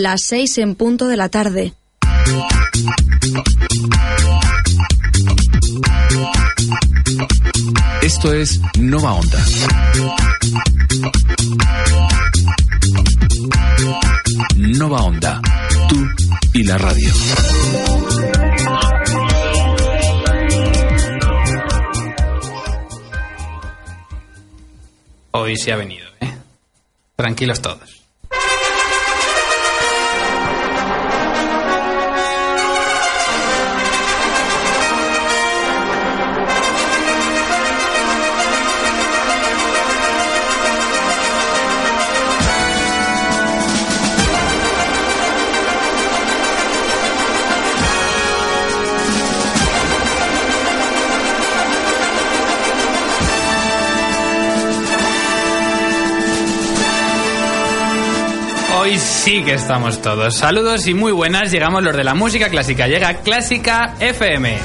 Las seis en punto de la tarde. Esto es Nova Onda. Nova Onda, tú y la radio. Hoy sí ha venido, ¿eh? Tranquilos todos. Hoy sí que estamos todos. Saludos y muy buenas. Llegamos los de la música clásica. Llega Clásica FM.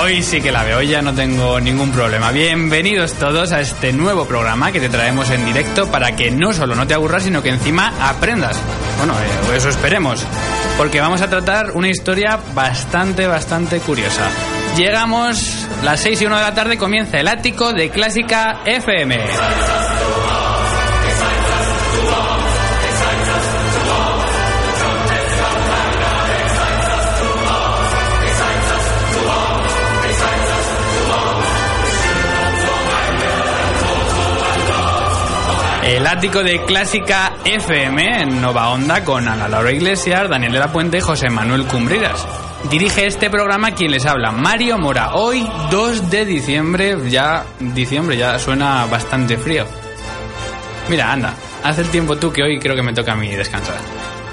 Hoy sí que la veo, ya no tengo ningún problema. Bienvenidos todos a este nuevo programa que te traemos en directo para que no solo no te aburras, sino que encima aprendas. Bueno, eh, eso esperemos, porque vamos a tratar una historia bastante, bastante curiosa. Llegamos, las 6 y 1 de la tarde comienza el ático de Clásica FM. El ático de Clásica FM en Nova Onda con Ana Laura Iglesias, Daniel de la Puente y José Manuel Cumbridas. Dirige este programa quien les habla, Mario Mora. Hoy, 2 de diciembre, ya diciembre ya suena bastante frío. Mira, anda, haz el tiempo tú que hoy creo que me toca a mí descansar.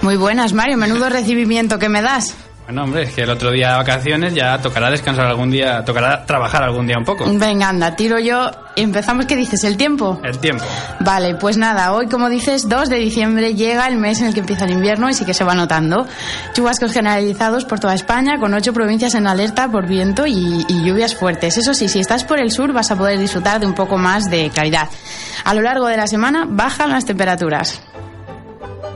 Muy buenas, Mario. Menudo recibimiento que me das. Bueno, hombre, es que el otro día de vacaciones ya tocará descansar algún día, tocará trabajar algún día un poco. Venga, anda, tiro yo empezamos. ¿Qué dices? ¿El tiempo? El tiempo. Vale, pues nada, hoy como dices, 2 de diciembre llega el mes en el que empieza el invierno y sí que se va notando. Chubascos generalizados por toda España, con ocho provincias en alerta por viento y, y lluvias fuertes. Eso sí, si estás por el sur vas a poder disfrutar de un poco más de claridad. A lo largo de la semana bajan las temperaturas.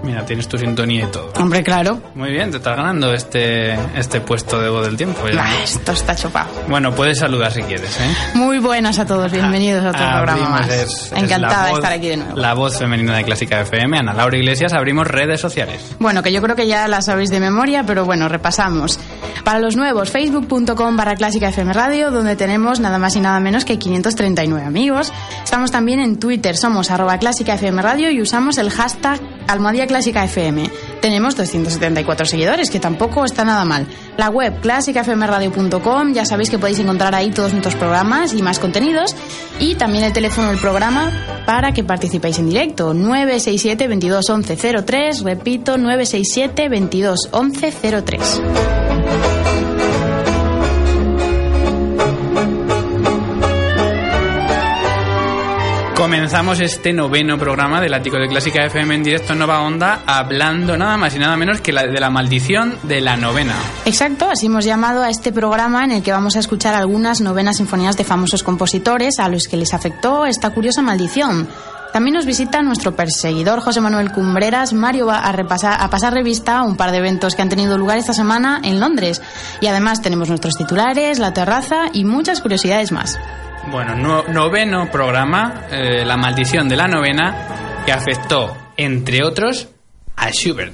Mira, tienes tu sintonía y todo. Hombre, claro. Muy bien, te estás ganando este, este puesto de voz del tiempo. ya. Ah, esto está chopado. Bueno, puedes saludar si quieres, ¿eh? Muy buenas a todos, bienvenidos a otro programa más. es- es Encantada de estar aquí de nuevo. La voz femenina de Clásica FM, Ana Laura Iglesias, abrimos redes sociales. Bueno, que yo creo que ya la sabéis de memoria, pero bueno, repasamos. Para los nuevos, facebook.com barra clásica FM Radio, donde tenemos nada más y nada menos que 539 amigos. Estamos también en Twitter, somos arroba clásica FM Radio y usamos el hashtag almohadía clásica FM. Tenemos 274 seguidores, que tampoco está nada mal. La web clásicafmradio.com, ya sabéis que podéis encontrar ahí todos nuestros programas y más contenidos. Y también el teléfono del programa para que participéis en directo. 967 22 11 03, repito, 967 22 11 03. Comenzamos este noveno programa del Ático de Clásica FM en directo en Nova Onda, hablando nada más y nada menos que la- de la maldición de la novena. Exacto, así hemos llamado a este programa en el que vamos a escuchar algunas novenas sinfonías de famosos compositores a los que les afectó esta curiosa maldición. También nos visita nuestro perseguidor José Manuel Cumbreras. Mario va a, repasar, a pasar revista a un par de eventos que han tenido lugar esta semana en Londres. Y además tenemos nuestros titulares, la terraza y muchas curiosidades más. Bueno, no- noveno programa, eh, la maldición de la novena, que afectó, entre otros, a Schubert.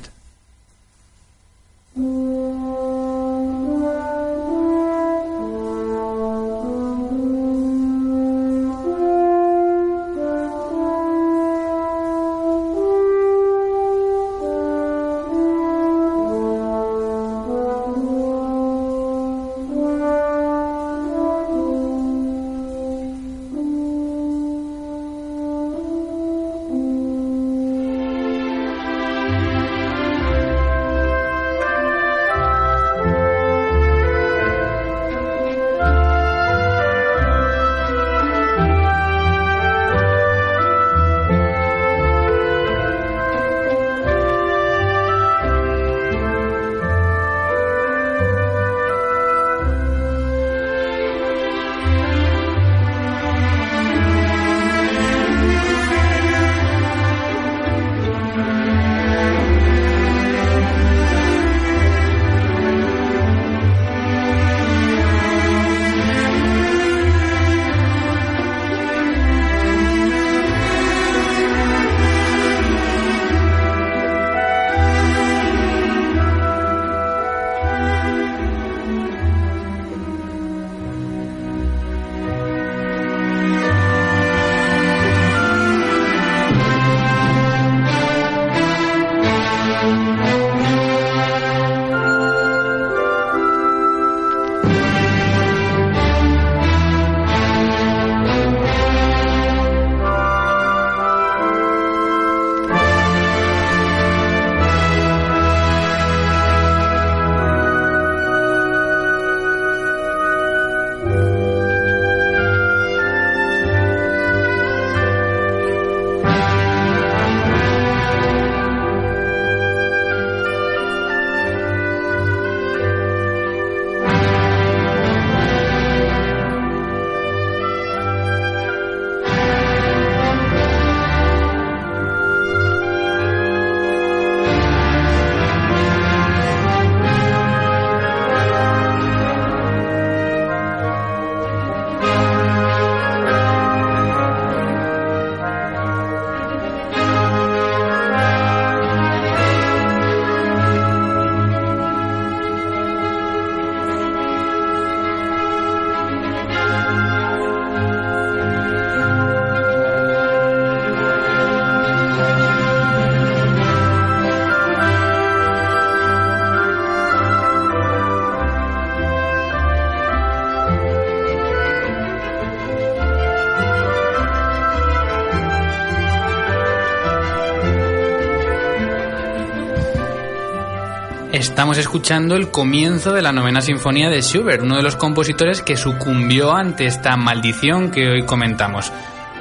Estamos escuchando el comienzo de la novena sinfonía de Schubert, uno de los compositores que sucumbió ante esta maldición que hoy comentamos.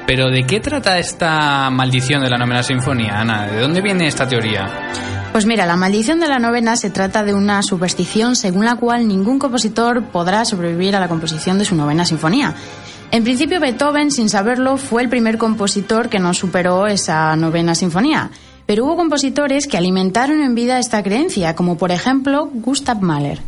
Pero ¿de qué trata esta maldición de la novena sinfonía, Ana? ¿De dónde viene esta teoría? Pues mira, la maldición de la novena se trata de una superstición según la cual ningún compositor podrá sobrevivir a la composición de su novena sinfonía. En principio, Beethoven, sin saberlo, fue el primer compositor que no superó esa novena sinfonía. Pero hubo compositores que alimentaron en vida esta creencia, como por ejemplo Gustav Mahler.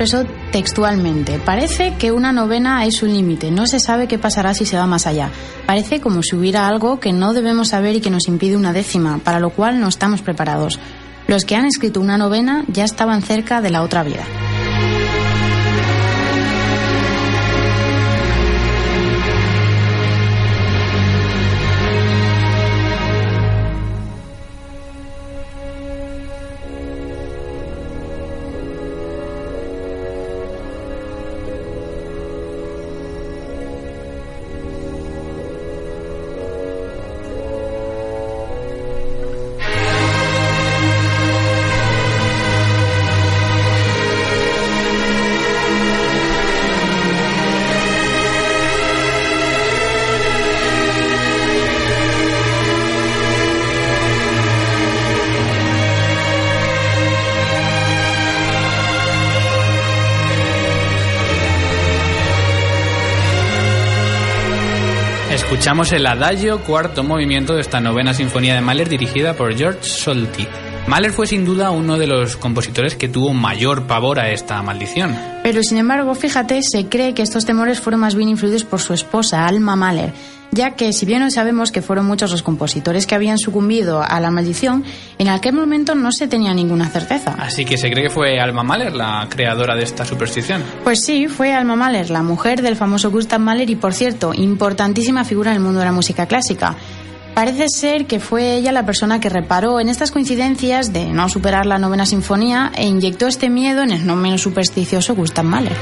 Expresó textualmente, parece que una novena es un límite, no se sabe qué pasará si se va más allá. Parece como si hubiera algo que no debemos saber y que nos impide una décima, para lo cual no estamos preparados. Los que han escrito una novena ya estaban cerca de la otra vida. Escuchamos el adagio, cuarto movimiento de esta novena sinfonía de Mahler dirigida por George Solti. Mahler fue sin duda uno de los compositores que tuvo mayor pavor a esta maldición. Pero sin embargo, fíjate, se cree que estos temores fueron más bien influidos por su esposa, Alma Mahler, ya que si bien hoy sabemos que fueron muchos los compositores que habían sucumbido a la maldición, en aquel momento no se tenía ninguna certeza. Así que se cree que fue Alma Mahler la creadora de esta superstición. Pues sí, fue Alma Mahler, la mujer del famoso Gustav Mahler y, por cierto, importantísima figura en el mundo de la música clásica. Parece ser que fue ella la persona que reparó en estas coincidencias de no superar la novena sinfonía e inyectó este miedo en el no menos supersticioso Gustav Mahler.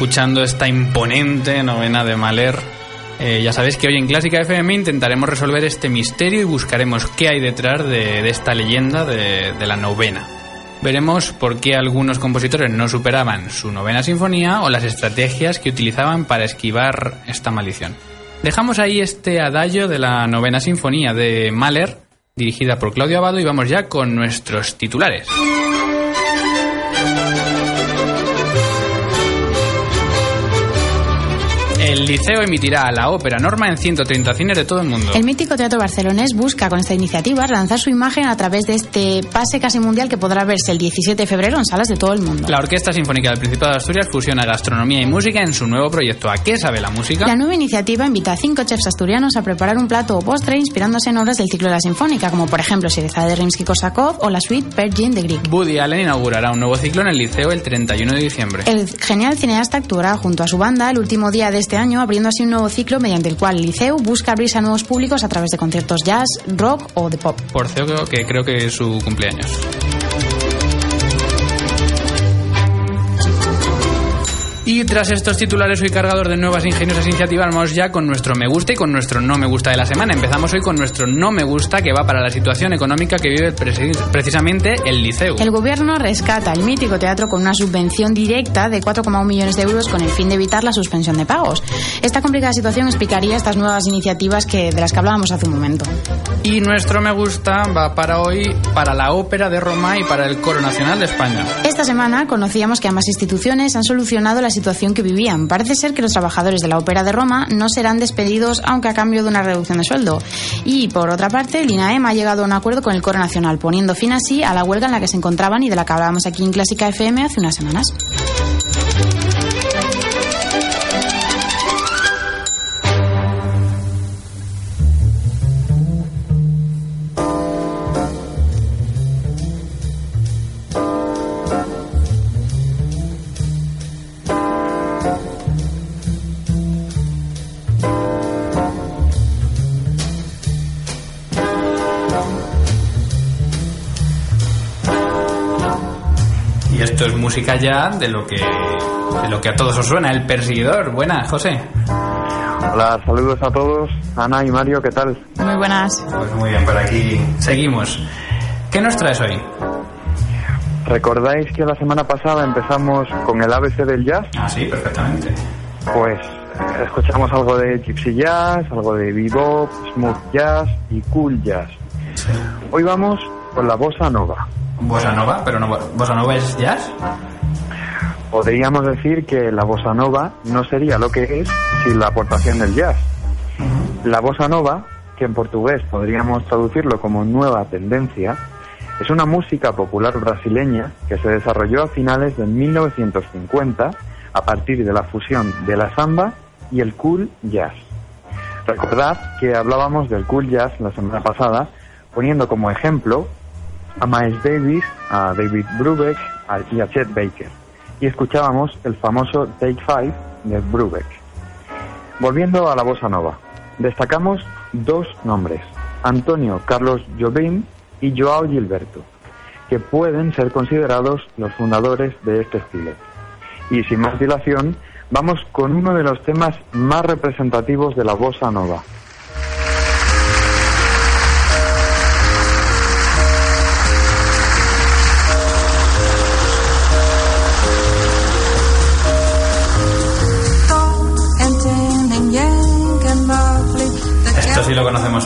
Escuchando esta imponente novena de Mahler. Eh, ya sabéis que hoy en Clásica FM intentaremos resolver este misterio y buscaremos qué hay detrás de, esta leyenda de, de la novena. Veremos por qué algunos compositores no superaban su novena sinfonía o las estrategias que utilizaban para esquivar esta maldición. Dejamos ahí este adagio de la novena sinfonía de Mahler, dirigida por Claudio Abado, y vamos ya con nuestros titulares. El liceo emitirá la ópera Norma en 130 cines de todo el mundo. El mítico Teatro Barcelonés busca con esta iniciativa lanzar su imagen a través de este pase casi mundial que podrá verse el 17 de febrero en salas de todo el mundo. La Orquesta Sinfónica del Principado de Asturias fusiona gastronomía y música en su nuevo proyecto. ¿A qué sabe la música? La nueva iniciativa invita a cinco chefs asturianos a preparar un plato o postre inspirándose en obras del ciclo de la Sinfónica, como por ejemplo Sireza de Rimsky-Korsakov o la suite Pergin de Grieg. Woody Allen inaugurará un nuevo ciclo en el liceo el 31 de diciembre. El genial cineasta actuará junto a su banda el último día de este año, abriendo así un nuevo ciclo mediante el cual el liceo busca abrirse a nuevos públicos a través de conciertos jazz, rock o de pop. Por cierto, que creo que es su cumpleaños. Y tras estos titulares, hoy cargador de nuevas ingeniosas iniciativas, vamos ya con nuestro me gusta y con nuestro no me gusta de la semana. Empezamos hoy con nuestro no me gusta, que va para la situación económica que vive precisamente el liceo. El gobierno rescata el mítico teatro con una subvención directa de 4,1 millones de euros con el fin de evitar la suspensión de pagos. Esta complicada situación explicaría estas nuevas iniciativas que, de las que hablábamos hace un momento. Y nuestro me gusta va para hoy para la Ópera de Roma y para el Coro Nacional de España. Esta semana conocíamos que ambas instituciones han solucionado la situación que vivían. Parece ser que los trabajadores de la Ópera de Roma no serán despedidos, aunque a cambio de una reducción de sueldo. Y por otra parte, el INAEM ha llegado a un acuerdo con el Coro Nacional, poniendo fin así a la huelga en la que se encontraban y de la que hablábamos aquí en Clásica FM hace unas semanas. Música ya de lo que de lo que a todos os suena, el perseguidor. Buena, José. Hola, saludos a todos. Ana y Mario, ¿qué tal? Muy buenas. Pues muy bien, por aquí seguimos. ¿Qué nos traes hoy? ¿Recordáis que la semana pasada empezamos con el ABC del jazz? Ah, sí, perfectamente. Pues escuchamos algo de gypsy jazz, algo de bebop, smooth jazz y cool jazz. Hoy vamos con la bossa nova. Bossa Nova, pero no, Bossa Nova es jazz. Podríamos decir que la bossa nova no sería lo que es sin la aportación del jazz. La bossa nova, que en portugués podríamos traducirlo como nueva tendencia, es una música popular brasileña que se desarrolló a finales de 1950 a partir de la fusión de la samba y el cool jazz. Recordad que hablábamos del cool jazz la semana pasada, poniendo como ejemplo a Miles Davis, a David Brubeck y a Chet Baker. Y escuchábamos el famoso Take Five de Brubeck. Volviendo a la bossa nova, destacamos dos nombres, Antonio Carlos Jobim y Joao Gilberto, que pueden ser considerados los fundadores de este estilo. Y sin más dilación, vamos con uno de los temas más representativos de la bossa nova,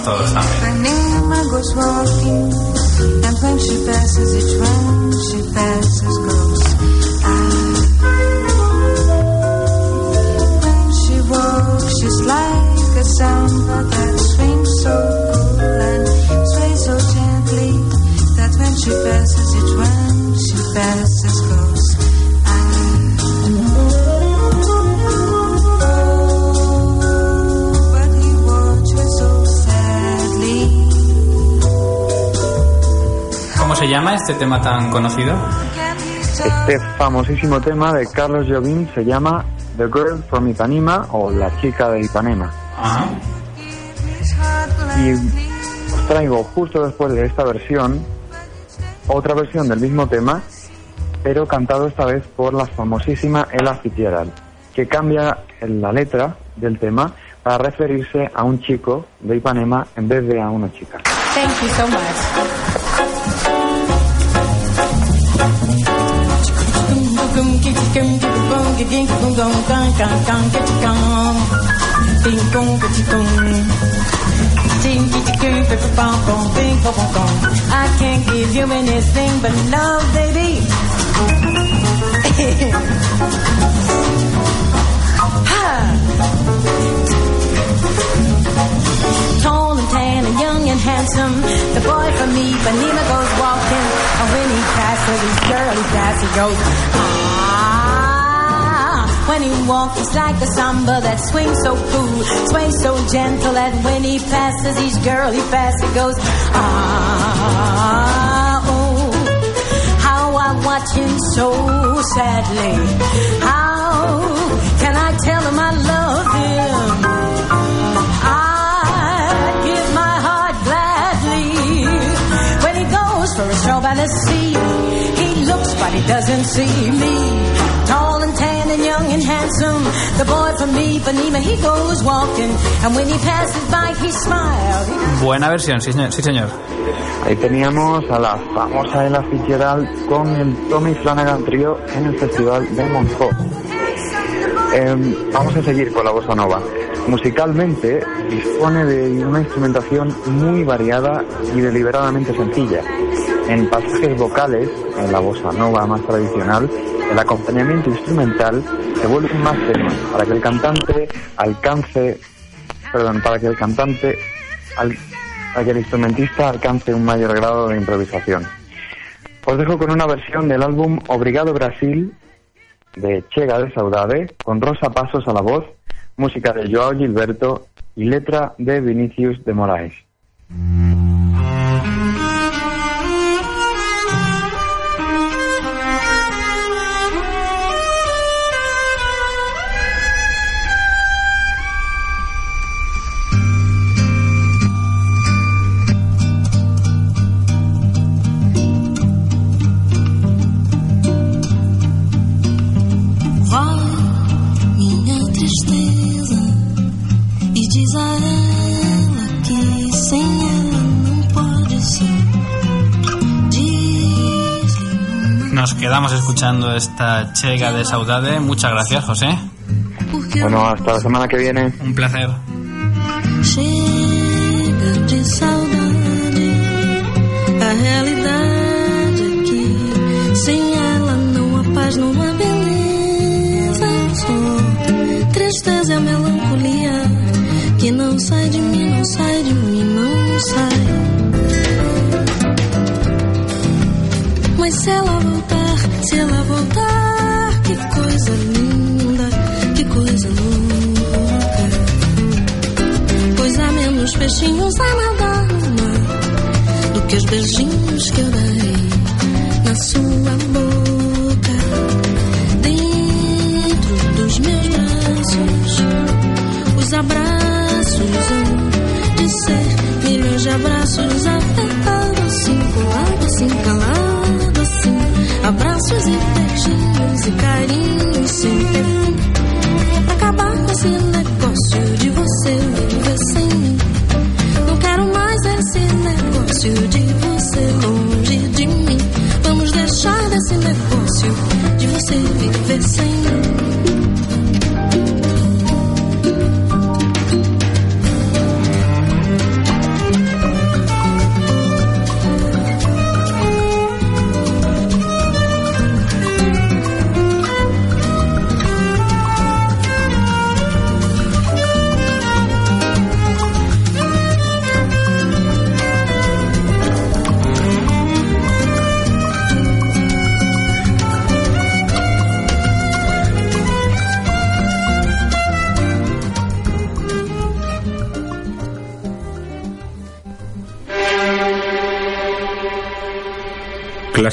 todos también. Llama este tema tan conocido? Este famosísimo tema de Carlos Jobim se llama The Girl from Ipanema o La chica de Ipanema. Ajá. Y os traigo justo después de esta versión otra versión del mismo tema pero cantado esta vez por la famosísima Ella Fitzgerald, que cambia la letra del tema para referirse a un chico de Ipanema en vez de a una chica. Thank you so much. kum kik kum kik bong kik kik kum gong kang kang kang kik kang ting kik kong ting kik kum ting I can't give you anything but love baby ha and tan and young and handsome, the boy from Ipanema goes walking, and when he passes his girl, he passes, he goes, ah. When he walks, it's like a samba that swings so cool, sways so gentle, and when he passes his girl, he passes, he goes, ah. Oh, how I watch him so sadly. How can I tell him I love He looks, but he doesn't see me. Tall and tan and young and handsome, the boy from Ipanema, he goes walking, and when he passes by, he smiles. Buena versión, sí señor. Sí, señor. Ahí teníamos a la famosa Ella Fitzgerald con el Tommy Flanagan Trio en el Festival de Montreux. Em, vamos a seguir con la bossa nova. Musicalmente dispone de una instrumentación muy variada y deliberadamente sencilla. En pasajes vocales, en la bossa nova más tradicional, el acompañamiento instrumental se vuelve más tenue para que el cantante alcance, perdón, para que el cantante al- para que el instrumentista alcance un mayor grado de improvisación. Os dejo con una versión del álbum Obrigado Brasil de Chega de Saudade, con Rosa Pasos a la voz, música de Joao Gilberto y letra de Vinicius de Moraes. Escuchando esta chega de saudade. Muchas gracias, José. Bueno, hasta la semana que viene. Un placer. Se ela voltar, se ela voltar, que coisa linda, que coisa louca. Pois há menos peixinhos a nadar no mar do que os beijinhos que eu dei na sua boca. Dentro dos meus braços, os abraços hão de ser milhões de abraços apertado assim, colado assim, calado assim. Abraços e beijinhos e carinhos sem fim. Pra acabar com esse negócio de você viver sem mim. Não quero mais esse negócio de você longe de mim. Vamos deixar desse negócio de você viver sem mim.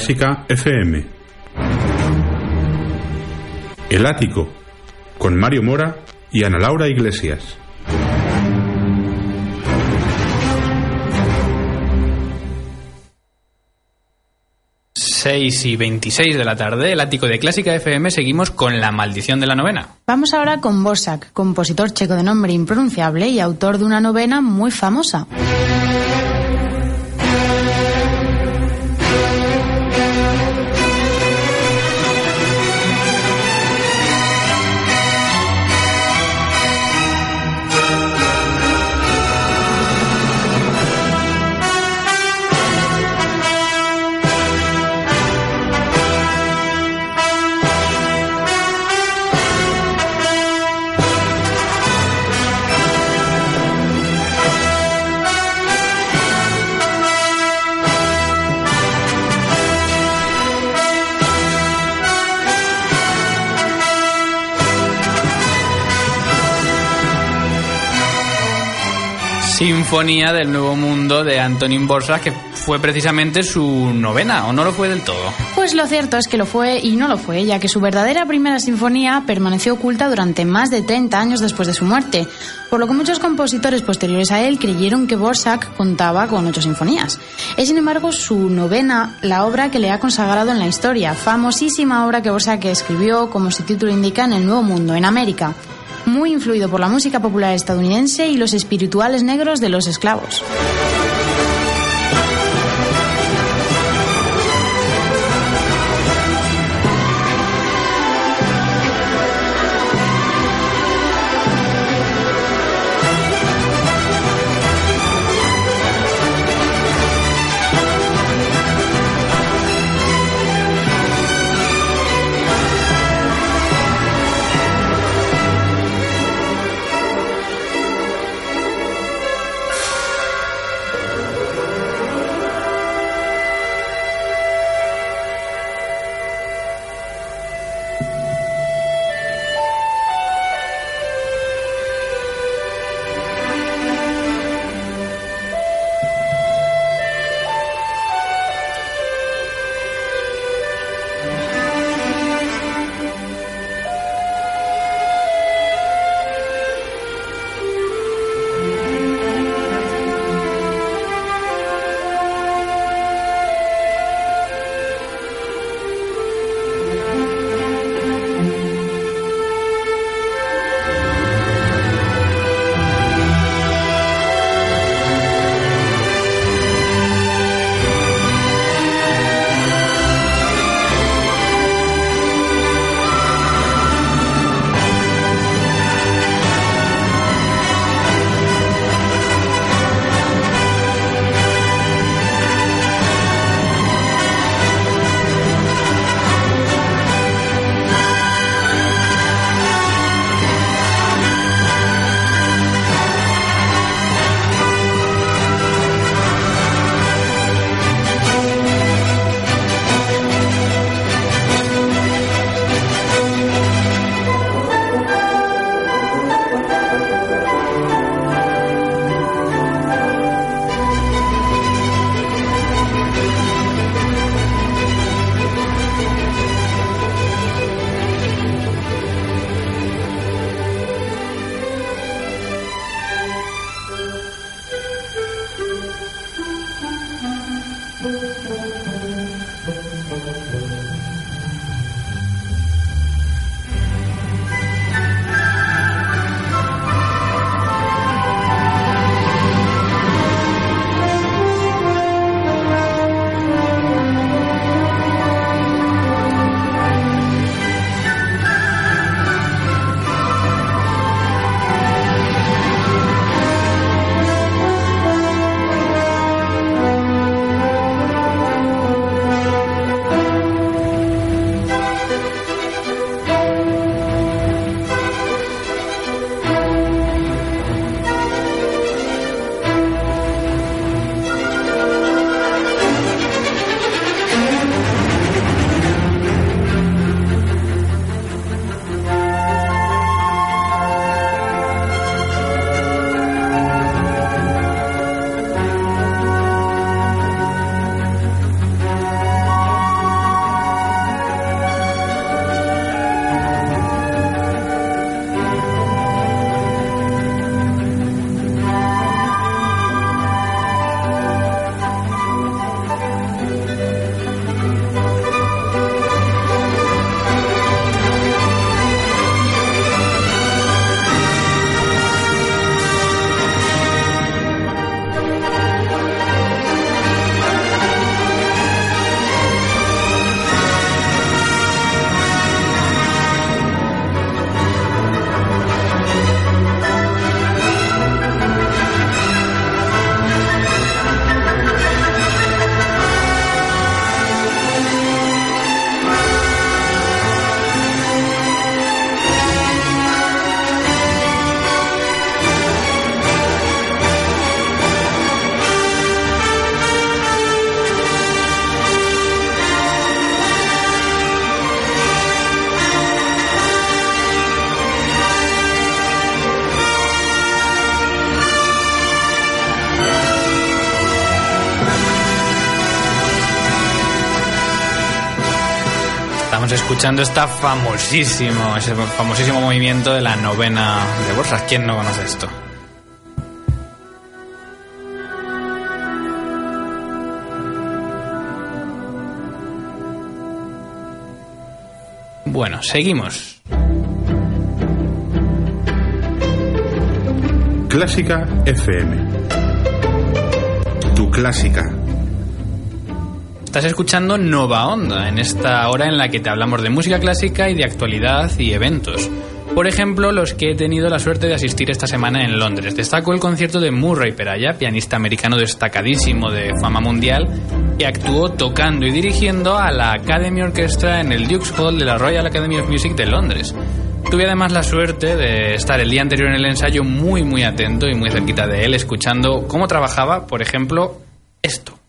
Clásica FM. El Ático, con Mario Mora y Ana Laura Iglesias. 6 y 26 de la tarde, el ático de Clásica FM, seguimos con La maldición de la novena. Vamos ahora con Bosak, compositor checo de nombre impronunciable y autor de una novena muy famosa. Sinfonía del Nuevo Mundo de Antonín Borsas, que fue precisamente su novena, ¿o no lo fue del todo? Pues lo cierto es que lo fue y no lo fue, ya que su verdadera primera sinfonía permaneció oculta durante más de 30 años después de su muerte, por lo que muchos compositores posteriores a él creyeron que Borsak contaba con ocho sinfonías. Es sin embargo su novena la obra que le ha consagrado en la historia, famosísima obra que Borsak escribió, como su título indica, en el Nuevo Mundo, en América muy influido por la música popular estadounidense y los espirituales negros de los esclavos. Escuchando esta famosísimo, ese famosísimo movimiento de la novena de Borjas. ¿Quién no conoce esto? Bueno, seguimos. Clásica FM. Tu clásica. Estás escuchando Nova Onda en esta hora en la que te hablamos de música clásica y de actualidad y eventos. Por ejemplo, los que he tenido la suerte de asistir esta semana en Londres. Destaco el concierto de Murray Peraya, pianista americano destacadísimo de fama mundial, que actuó tocando y dirigiendo a la Academy Orchestra en el Duke's Hall de la Royal Academy of Music de Londres. Tuve además la suerte de estar el día anterior en el ensayo muy muy atento y muy cerquita de él, escuchando cómo trabajaba, por ejemplo, esto.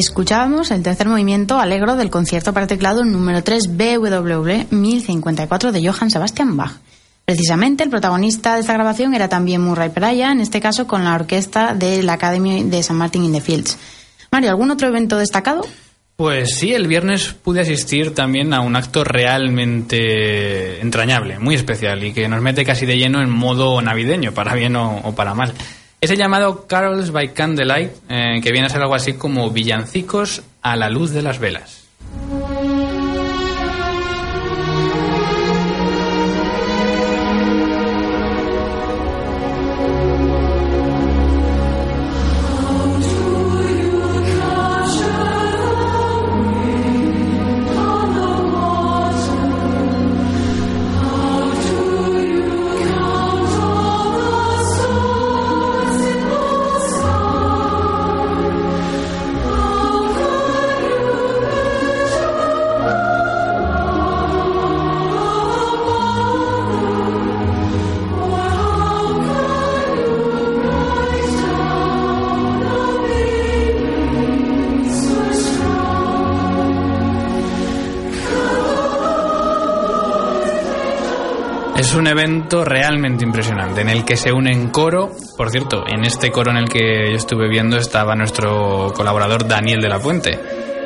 Escuchábamos el tercer movimiento alegro del concierto para teclado número 3 BWV 1054 de Johann Sebastian Bach. Precisamente el protagonista de esta grabación era también Murray Peraya, en este caso con la orquesta de la Academy de St. Martin in the Fields. Mario, ¿algún otro evento destacado? Pues sí, el viernes pude asistir también a un acto realmente entrañable, muy especial y que nos mete casi de lleno en modo navideño, para bien o para mal. Es el llamado Carols by Candlelight, eh, que viene a ser algo así como villancicos a la luz de las velas. Es un evento realmente impresionante en el que se unen coro. Por cierto, en este coro en el que yo estuve viendo estaba nuestro colaborador Daniel de la Puente.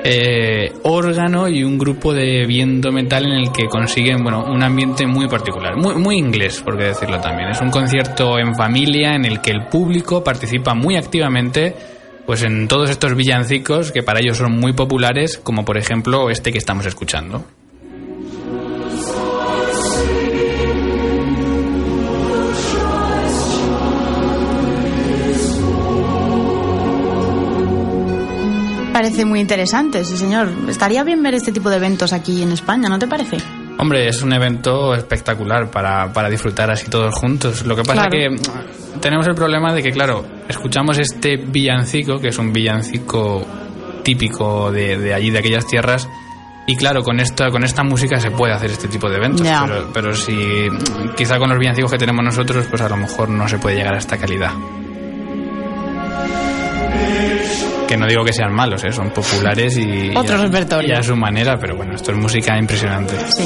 Eh, órgano y un grupo de viento metal en el que consiguen bueno un ambiente muy particular, muy, muy inglés, por qué decirlo también. Es un concierto en familia en el que el público participa muy activamente pues en todos estos villancicos que para ellos son muy populares, como por ejemplo este que estamos escuchando. Parece muy interesante, sí señor. Estaría bien ver este tipo de eventos aquí en España, ¿no te parece? Hombre, es un evento espectacular para, para disfrutar así todos juntos. Lo que pasa Claro. que mm, tenemos el problema de que, claro, escuchamos este villancico, que es un villancico típico de, de allí, de aquellas tierras, y claro, con esta, con esta música se puede hacer este tipo de eventos, Ya. pero, pero si mm, quizá con los villancicos que tenemos nosotros, pues a lo mejor no se puede llegar a esta calidad. Que no digo que sean malos, ¿eh? son populares y, Otro y a- y a su manera, pero bueno, esto es música impresionante. Sí.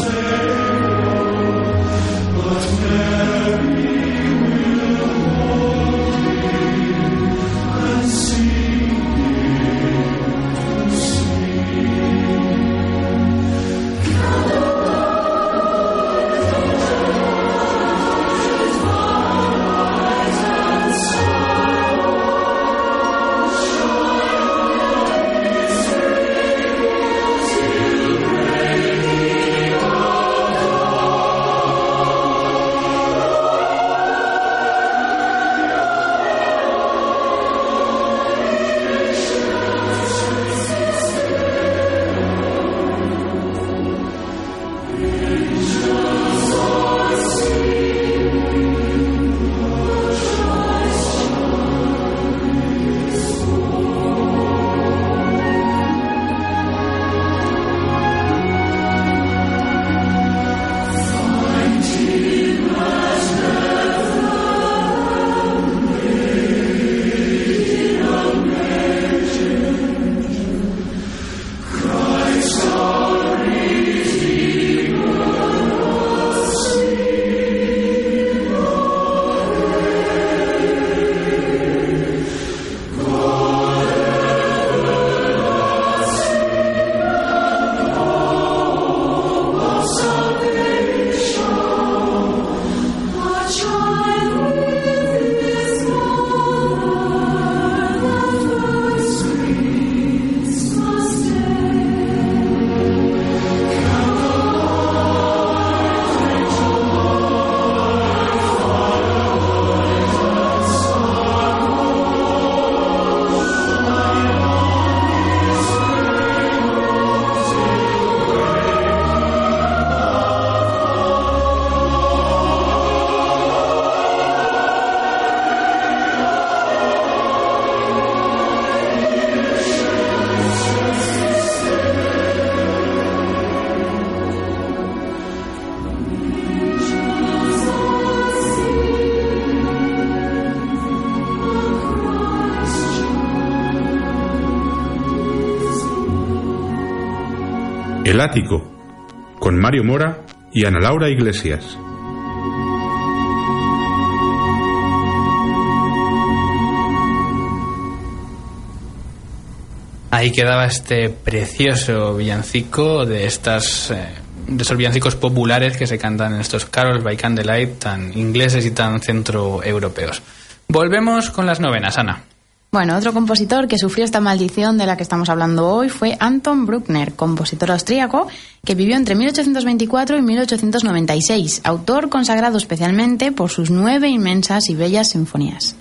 Con Mario Mora y Ana Laura Iglesias. Ahí quedaba este precioso villancico de estas eh, de esos villancicos populares que se cantan en estos carols by candlelight tan ingleses y tan centroeuropeos. Volvemos con las novenas, Ana. Bueno, otro compositor que sufrió esta maldición de la que estamos hablando hoy fue Anton Bruckner, compositor austríaco que vivió entre 1824 y 1896, autor consagrado especialmente por sus nueve inmensas y bellas sinfonías.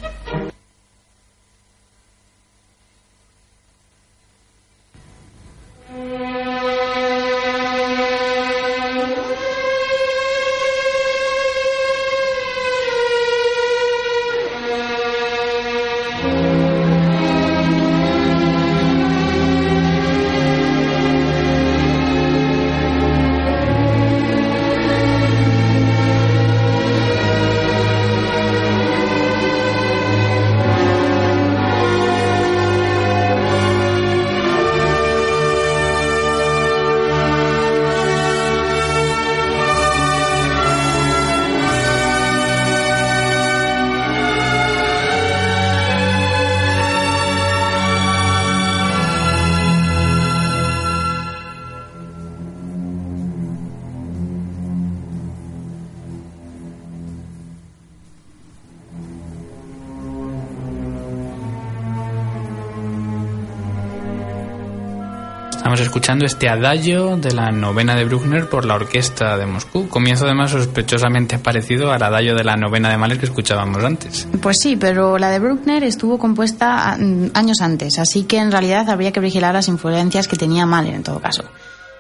Escuchando este adagio de la novena de Bruckner por la orquesta de Moscú. Comienzo además sospechosamente parecido al adagio de la novena de Mahler que escuchábamos antes. Pues sí, pero la de Bruckner estuvo compuesta mm, años antes, así que en realidad habría que vigilar las influencias que tenía Mahler en todo caso.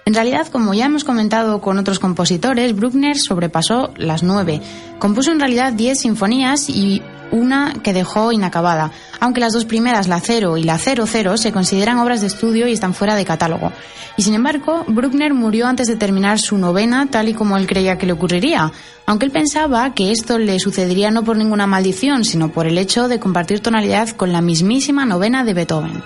En realidad, como ya hemos comentado con otros compositores, Bruckner sobrepasó las nueve. Compuso en realidad diez sinfonías y una que dejó inacabada, aunque las dos primeras, la 0 y la 00, se consideran obras de estudio y están fuera de catálogo. Y sin embargo, Bruckner murió antes de terminar su novena tal y como él creía que le ocurriría, aunque él pensaba que esto le sucedería no por ninguna maldición, sino por el hecho de compartir tonalidad con la mismísima novena de Beethoven.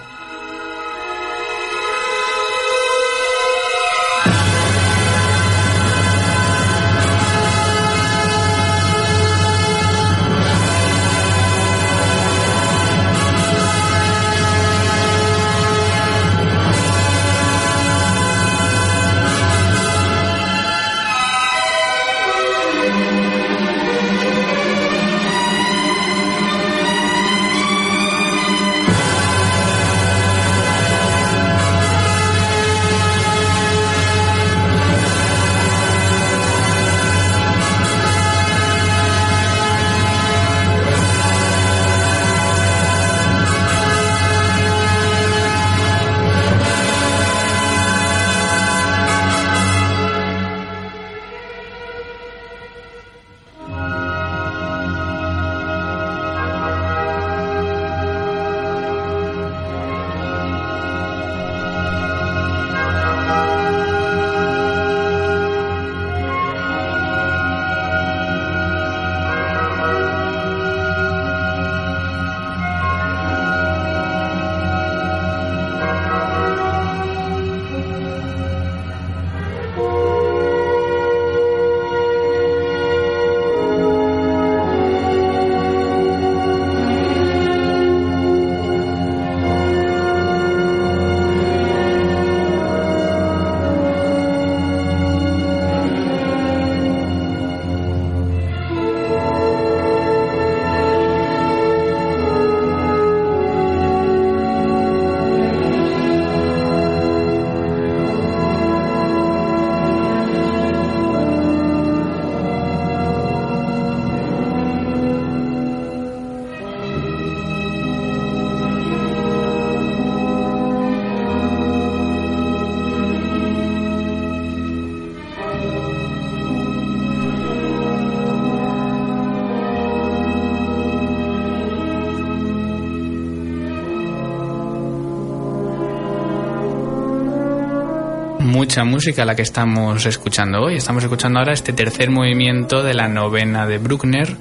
Mucha música la que estamos escuchando hoy. Estamos escuchando ahora este tercer movimiento de la novena de Bruckner.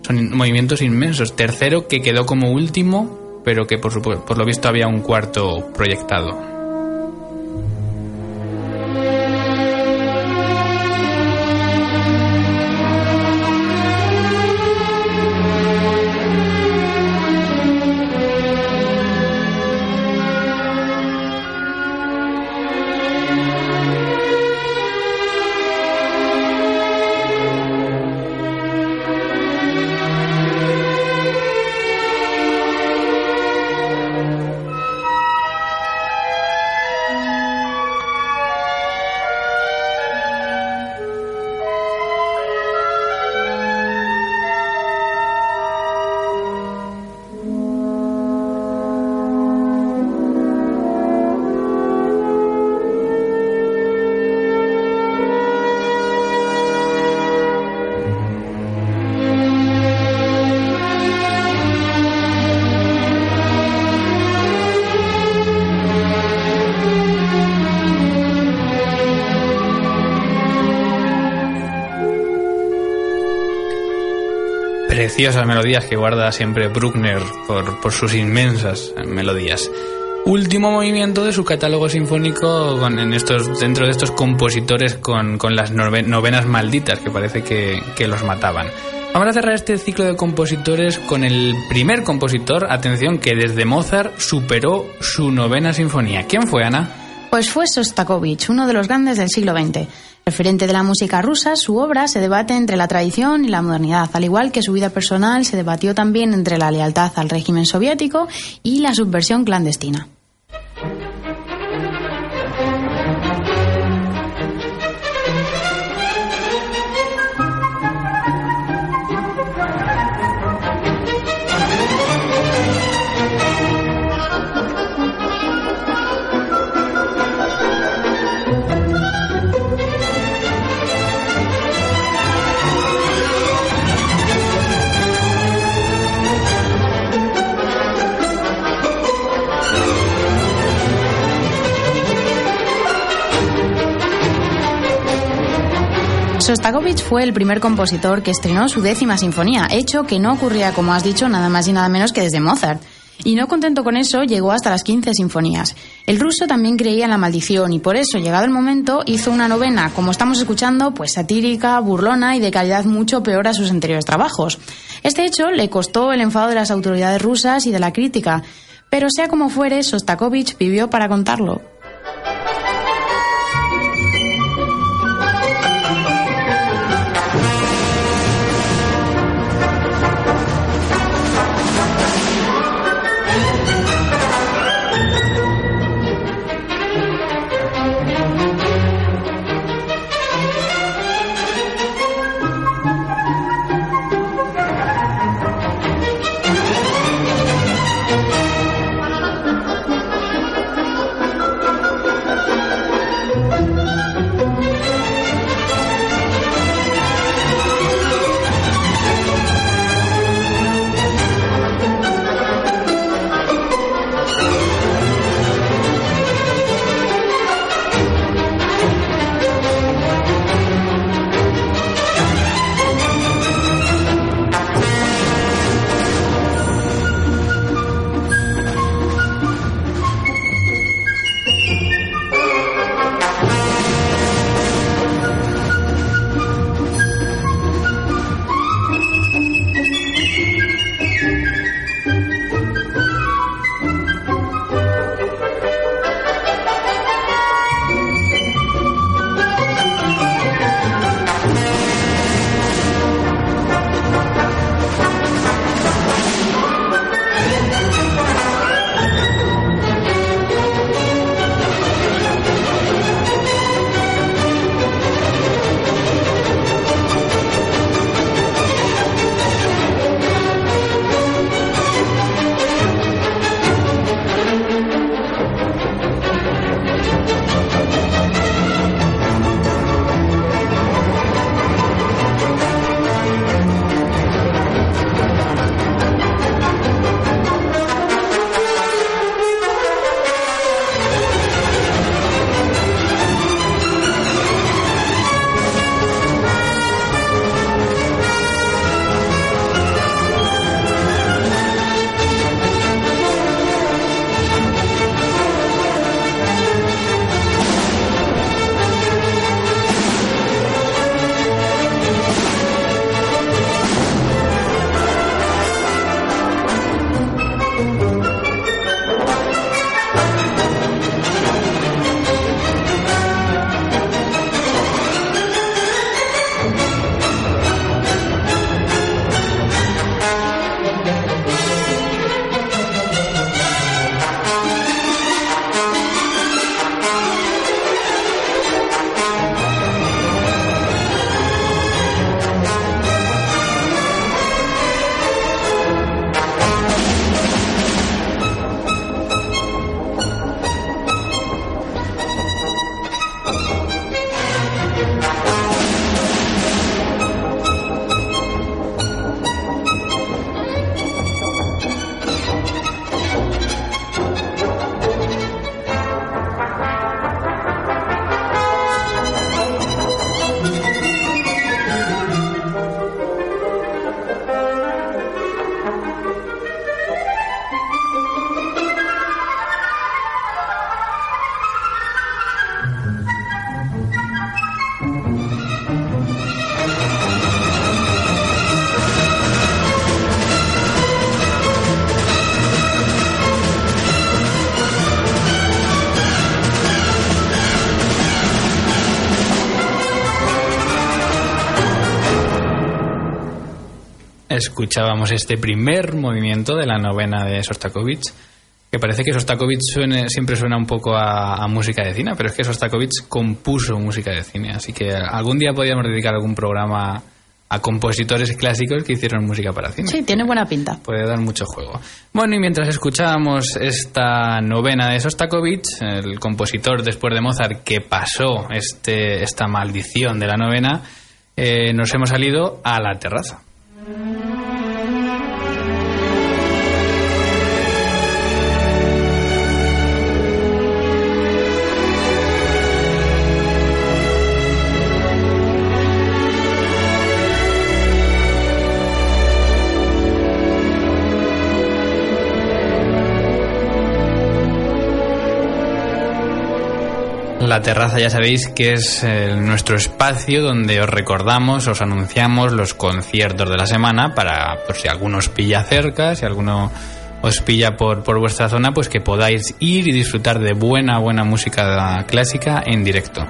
Son movimientos inmensos. Tercero que quedó como último, pero que por, por lo visto había un cuarto proyectado. Melodías que guarda siempre Bruckner por, sus inmensas melodías. Último movimiento de su catálogo sinfónico con, en estos, dentro de estos compositores con, las nove- novenas malditas que parece que, que los mataban. Vamos a cerrar este ciclo de compositores con el primer compositor, atención, que desde Mozart superó su novena sinfonía. ¿Quién fue, Ana? Pues fue Sostakovich, uno de los grandes del siglo XX. Referente de la música rusa, su obra se debate entre la tradición y la modernidad, al igual que su vida personal se debatió también entre la lealtad al régimen soviético y la subversión clandestina. Sostakovich fue el primer compositor que estrenó su décima sinfonía, hecho que no ocurría, como has dicho, nada más y nada menos que desde Mozart. Y no contento con eso, llegó hasta las 15 sinfonías. El ruso también creía en la maldición y por eso, llegado el momento, hizo una novena, como estamos escuchando, pues satírica, burlona y de calidad mucho peor a sus anteriores trabajos. Este hecho le costó el enfado de las autoridades rusas y de la crítica, pero sea como fuere, Sostakovich vivió para contarlo. Escuchábamos este primer movimiento de la novena de Sostakovich, que parece que Sostakovich suene, siempre suena un poco a, a, música de cine, pero es que Sostakovich compuso música de cine, así que algún día podríamos dedicar algún programa a compositores clásicos que hicieron música para cine. Sí, tiene buena pinta. Puede dar mucho juego. Bueno, y mientras escuchábamos esta novena de Sostakovich, el compositor después de Mozart que pasó este, esta maldición de la novena, eh, nos hemos salido a la terraza. La terraza ya sabéis que es eh, nuestro espacio donde os recordamos, os anunciamos los conciertos de la semana para, por si alguno os pilla cerca, si alguno os pilla por, por vuestra zona, pues que podáis ir y disfrutar de buena, buena música clásica en directo.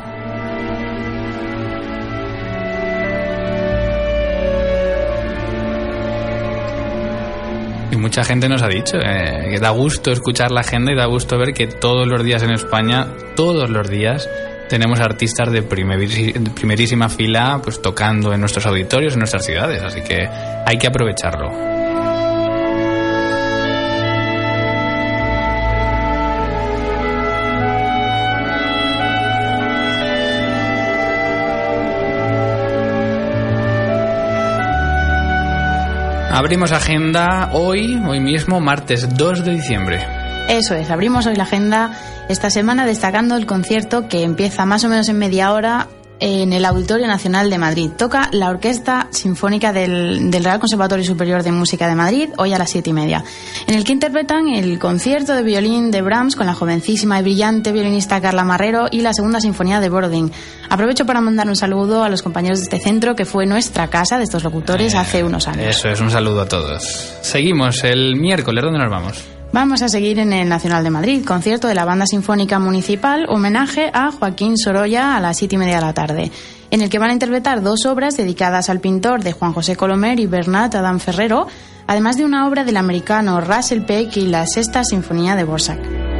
Y mucha gente nos ha dicho eh, que da gusto escuchar la agenda y da gusto ver que todos los días en España, todos los días, tenemos artistas de primerísima fila pues tocando en nuestros auditorios, en nuestras ciudades. Así que hay que aprovecharlo. Abrimos agenda hoy, hoy mismo, martes 2 de diciembre. Eso es, abrimos hoy la agenda esta semana destacando el concierto que empieza más o menos en media hora en el Auditorio Nacional de Madrid. Toca la Orquesta Sinfónica del, del Real Conservatorio Superior de Música de Madrid hoy a las siete y media, en el que interpretan el concierto de violín de Brahms con la jovencísima y brillante violinista Carla Marrero y la segunda sinfonía de Borodin. Aprovecho para mandar un saludo a los compañeros de este centro que fue nuestra casa de estos locutores hace unos años. Eso es, un saludo a todos. Seguimos el miércoles, ¿dónde nos vamos? Vamos a seguir en el Nacional de Madrid, concierto de la Banda Sinfónica Municipal, homenaje a Joaquín Sorolla a las siete y media de la tarde, en el que van a interpretar dos obras dedicadas al pintor de Juan José Colomer y Bernat Adam Ferrero, además de una obra del americano Russell Peck y la Sexta Sinfonía de Borsak.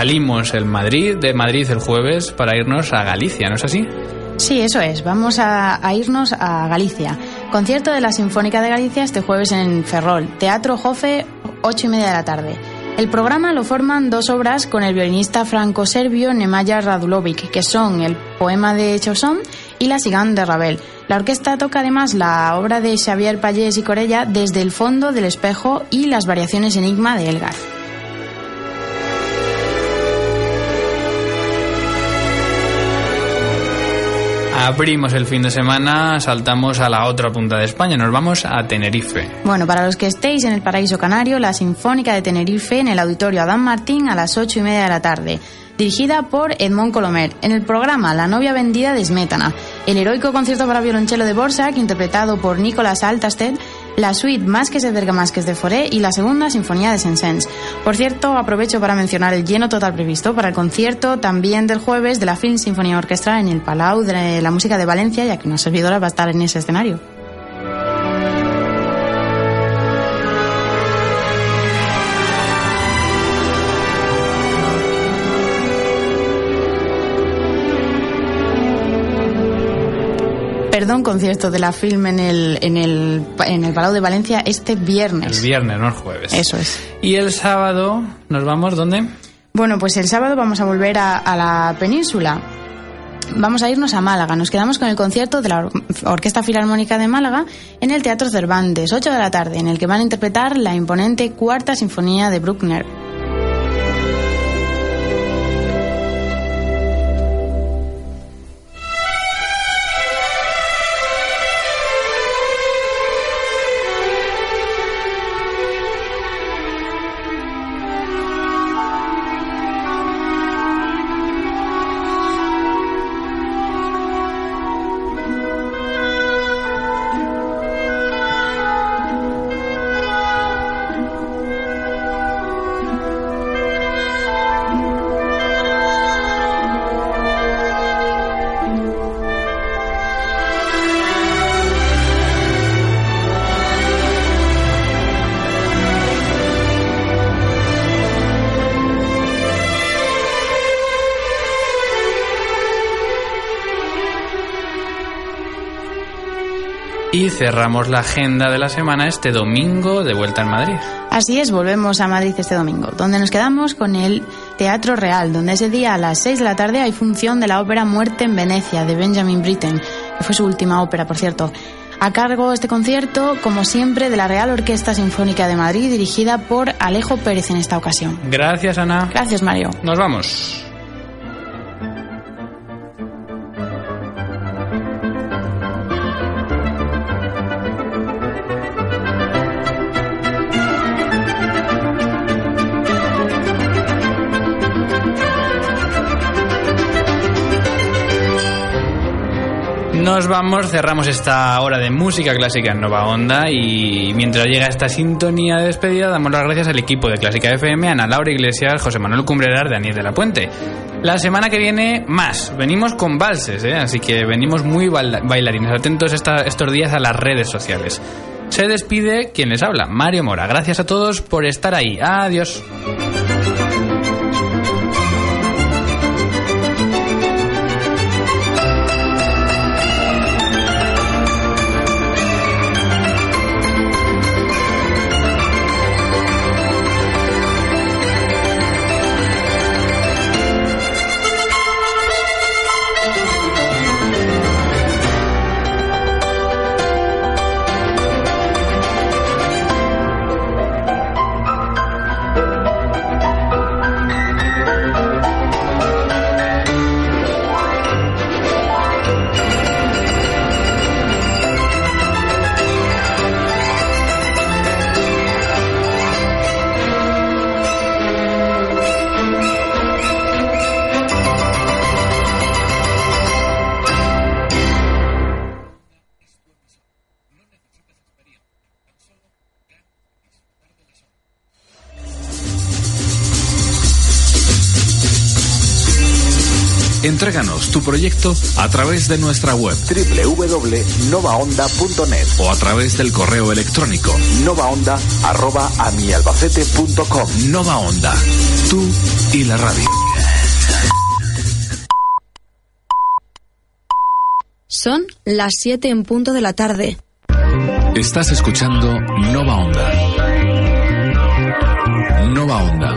Salimos el Madrid, de Madrid el jueves para irnos a Galicia, ¿no es así? Sí, eso es. Vamos a, irnos a Galicia. Concierto de la Sinfónica de Galicia este jueves en Ferrol. Teatro Jofe, ocho y media de la tarde. El programa lo forman dos obras con el violinista franco-serbio Nemanja Radulovic, que son el poema de Chausson y la Cigán de Ravel. La orquesta toca además la obra de Xavier Pallés y Corella desde el fondo del espejo y las variaciones Enigma de Elgar. Abrimos el fin de semana, saltamos a la otra punta de España, nos vamos a Tenerife. Bueno, para los que estéis en el Paraíso Canario, la Sinfónica de Tenerife en el Auditorio Adán Martín a las ocho y media de la tarde, dirigida por Edmond Colomer. En el programa La novia vendida de Smetana, el heroico concierto para violonchelo de Borsak, interpretado por Nicolas Altasted, la suite Másquez de Bergamasques de Foré y la segunda Sinfonía de Sensens. Por cierto, aprovecho para mencionar el lleno total previsto para el concierto también del jueves de la Film Sinfonía Orquestra en el Palau de la Música de Valencia, ya que una servidora va a estar en ese escenario. Perdón, concierto de la film en el, en el, en el Palau de Valencia este viernes. El viernes, no el jueves. Eso es. Y el sábado, ¿nos vamos dónde? Bueno, pues el sábado vamos a volver a, a la península. Vamos a irnos a Málaga. Nos quedamos con el concierto de la Or- Orquesta Filarmónica de Málaga en el Teatro Cervantes, 8 de la tarde, en el que van a interpretar la imponente Cuarta Sinfonía de Bruckner. Cerramos la agenda de la semana este domingo de vuelta en Madrid. Así es, volvemos a Madrid este domingo, donde nos quedamos con el Teatro Real, donde ese día a las 6 de la tarde hay función de la ópera Muerte en Venecia de Benjamin Britten, que fue su última ópera, por cierto. A cargo este concierto, como siempre, de la Real Orquesta Sinfónica de Madrid, dirigida por Alejo Pérez en esta ocasión. Gracias, Ana. Gracias, Mario. Nos vamos. Nos vamos, cerramos esta hora de música clásica en Nova Onda y mientras llega esta sintonía de despedida damos las gracias al equipo de Clásica FM, Ana Laura Iglesias, José Manuel Cumbreras, Daniel de la Puente. La semana que viene más, venimos con valses, ¿eh? así que venimos muy baila- bailarines, atentos esta- estos días a las redes sociales. Se despide quien les habla, Mario Mora. Gracias a todos por estar ahí. Adiós. Entréganos tu proyecto a través de nuestra web www.novaonda.net o a través del correo electrónico novaonda@amialbacete.com Nova Onda. Tú y la radio. Son las 7 en punto de la tarde. Estás escuchando Nova Onda. Nova Onda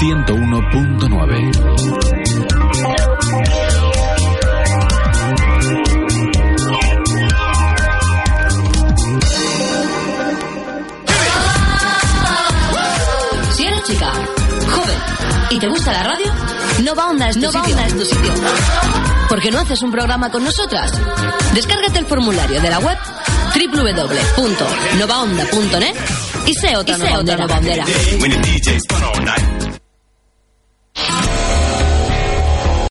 101.9. y te gusta la radio, Nova Onda es tu sitio. Onda es tu sitio. ¿Por qué no haces un programa con nosotras? Descárgate el formulario de la web www.novaonda.net y sé otra, y sé otra Nova Ondera.